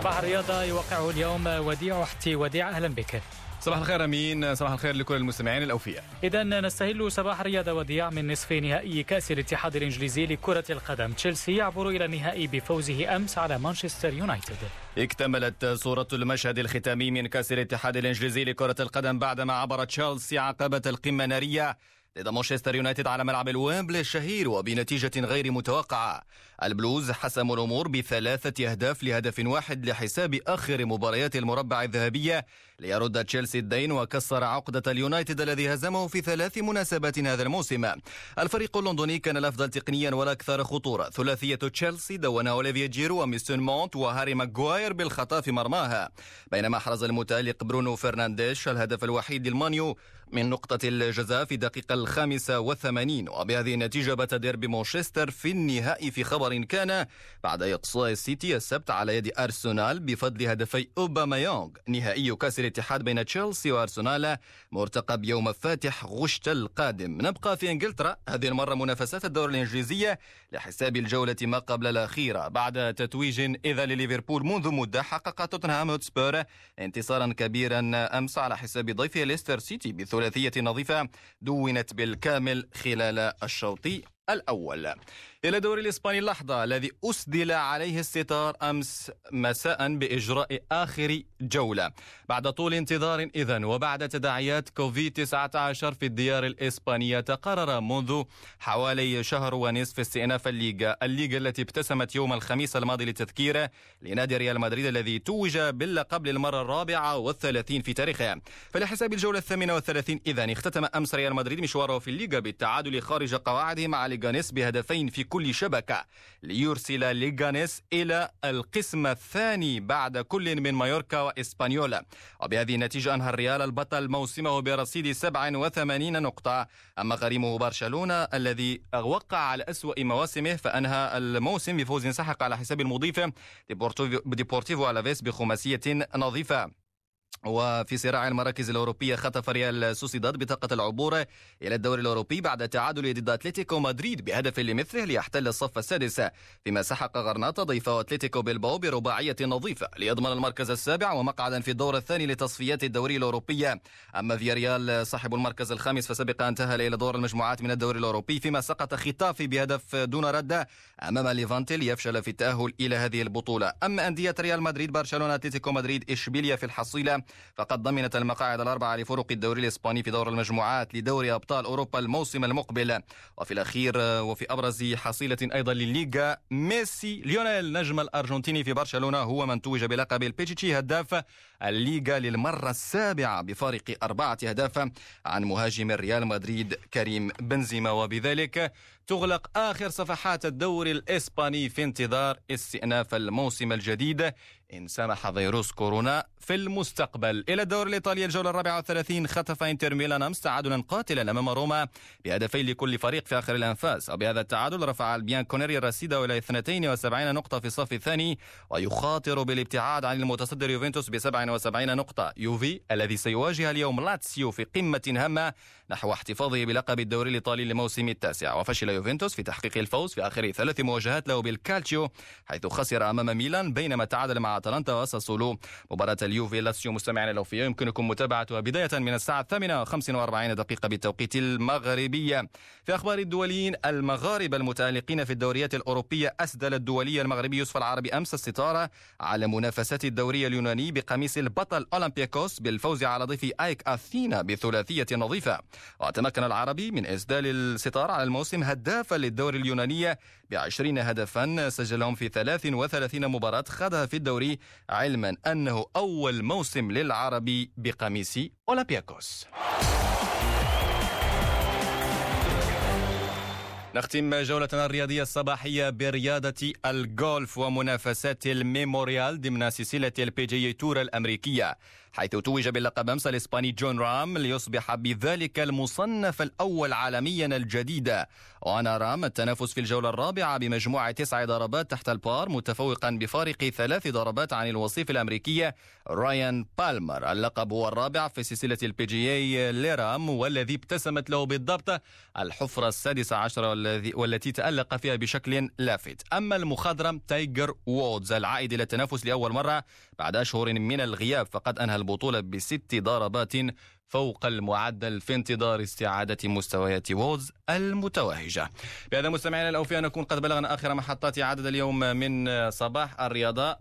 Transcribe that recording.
صباح الرياضة يوقعه اليوم وديع أختي وديع أهلا بك. صباح الخير أمين صباح الخير لكل المستمعين الأوفياء. اذا نستهل صباح الرياضة وديع من نصف نهائي كأس الاتحاد الإنجليزي لكرة القدم. تشيلسي يعبر إلى النهائي بفوزه أمس على مانشستر يونايتد. اكتملت صورة المشهد الختامي من كأس الاتحاد الإنجليزي لكرة القدم بعدما عبر تشيلسي عقبة القمة نارية ضد مانشستر يونايتد على ملعب الويمبلي الشهير وبنتيجة غير متوقعة. البلوز حسموا الأمور بثلاثة أهداف لهدف واحد لحساب آخر مباريات المربع الذهبي ليرد تشيلسي الدين وكسر عقدة اليونايتد الذي هزمه في ثلاث مناسبات هذا الموسم. الفريق اللندني كان الأفضل تقنيا والأكثر خطورة. ثلاثية تشيلسي دونها أوليفييه جيرو وميسون ماونت وهاري ماغواير بالخطأ في مرماه. بينما أحرز المتألق برونو فرنانديش الهدف الوحيد للمانيو من نقطة الجزاء في الدقيقة الخامسة والثمانين. وبهذه النتيجة بات ديربي مانشستر في النهائي في خبر كان بعد إقصاء السيتي السبت على يد أرسنال بفضل هدفي أوباميونغ نهائي كأس الاتحاد بين تشيلسي وأرسنال مرتقب يوم الفاتح غشت القادم. نبقى في إنجلترا. هذه المرة منافسات الدوري الإنجليزي لحساب الجولة ما قبل الأخيرة. بعد تتويج إذن لليفربول منذ مدة حقق توتنهام هوتسبور انتصارا كبيرا أمس على حساب ضيفه ليستر سيتي. بثلاثية نظيفة دونت بالكامل خلال الشوط. الأول. إلى الدوري الإسباني اللحظة الذي أسدل عليه الستار أمس مساء بإجراء آخر جولة. بعد طول انتظار إذن وبعد تداعيات كوفيد 19 في الديار الإسبانية تقرر منذ حوالي شهر ونصف استئناف الليغا الليغا التي ابتسمت يوم الخميس الماضي للتذكير لنادي ريال مدريد الذي توج باللقب للمرة الرابعة والثلاثين في تاريخه. فلحساب الجولة الثامنة والثلاثين إذن اختتم أمس ريال مدريد مشواره في الليغا بالتعادل خارج قواعده مع ليغانيس بهدفين في كل شبكة ليرسل ليغانيس إلى القسم الثاني بعد كل من مايوركا وإسبانيولا. وبهذه النتيجة أنهى الريال البطل موسمه برصيد 87 نقطة. أما غريمه برشلونة الذي وقع على أسوأ مواسمه فأنهى الموسم بفوز ساحق على حساب المضيف ديبورتيفو ألافيس بخماسية نظيفة. وفي صراع المراكز الأوروبية خطف ريال سوسيداد بطاقة العبور إلى الدوري الأوروبي بعد تعادل ضد أتلتيكو مدريد بهدف لمثله ليحتل الصف السادس فيما سحق غرناطة ضيفه أتلتيكو بيلباو برباعية نظيفة ليضمن المركز السابع ومقعدا في الدور الثاني لتصفيات الدوري الأوروبي. أما فياريال صاحب المركز الخامس فسبق أن تأهل إلى دور المجموعات من الدوري الأوروبي فيما سقط خيتافي بهدف دون رد أمام ليفانتي ليفشل في التأهل إلى هذه البطولة. أما أندية ريال مدريد برشلونة أتلتيكو مدريد إشبيليا في الحصيلة فقد ضمنت المقاعد الأربعة لفرق الدوري الإسباني في دور المجموعات لدوري أبطال أوروبا الموسم المقبل. وفي الأخير وفي أبرز حصيلة أيضا للليغا ميسي ليونيل نجم الأرجنتيني في برشلونة هو من توج بلقب البيتشيتشي هداف الليغا للمرة السابعة بفارق أربعة أهداف عن مهاجم ريال مدريد كريم بنزيما. وبذلك تغلق آخر صفحات الدوري الإسباني في انتظار استئناف الموسم الجديد. إن سمح فيروس كورونا في المستقبل. إلى الدوري الإيطالي الجولة الرابعة والثلاثين خطف إنتر ميلان أمس تعادلا قاتلا أمام روما بهدفين لكل فريق في آخر الأنفاس. وبهذا التعادل رفع البيانكونيري الرصيد إلى 72 نقطة في الصف الثاني ويخاطر بالابتعاد عن المتصدر يوفنتوس ب 77 نقطة. يوفي الذي سيواجه اليوم لاتسيو في قمة هامة نحو احتفاظه بلقب الدوري الإيطالي للموسم التاسع. وفشل يوفنتوس في تحقيق الفوز في آخر ثلاث مواجهات له بالكالتشيو حيث خسر أمام ميلان بينما تعادل مع أتلانتا وساسولو. مباراة اليوفي لاتسيو مستمعينا الأوفياء يمكنكم متابعتها بداية من الساعة الثامنة وخمس وأربعين دقيقة بالتوقيت المغربي. في أخبار الدوليين المغاربة المتألقين في الدوريات الأوروبية أسدل الدولي المغربي يوسف العربي أمس الستارة على منافسات الدوري اليوناني بقميص البطل أولمبياكوس بالفوز على ضيف آيك أثينا بثلاثية نظيفة. وتمكن العربي من إسدال الستار على الموسم هدافا للدوري اليوناني بعشرين هدفا سجلهم في 33 مباراة خاضها في الدوري علما أنه أول موسم للعربي بقميص أولمبياكوس. نختم جولتنا الرياضية الصباحية برياضة الجولف ومنافسات ال Memorial ضمن سلسلة ال PGA Tour الأمريكية. حيث توج باللقب أمس الإسباني جون رام ليصبح بذلك المصنف الأول عالميا الجديد. وأنهى رام التنافس في الجولة الرابعة بمجموعة تسع ضربات تحت ال par متفوقا بفارق ثلاث ضربات عن الوصيف الأمريكي رايان بالمر. اللقب هو الرابع في سلسلة ال PGA لرام والذي ابتسمت له بالضبط الحفرة السادسة عشر والتي تألق فيها بشكل لافت. أما المخضرم تايجر وودز العائد إلى التنافس لأول مرة بعد أشهر من الغياب فقد أنهى البطولة بست ضربات فوق المعدل في انتظار استعادة مستويات وودز المتوهجة. بهذا مستمعينا الأوفياء نكون قد بلغنا آخر محطات عدد اليوم من صباح الرياضة.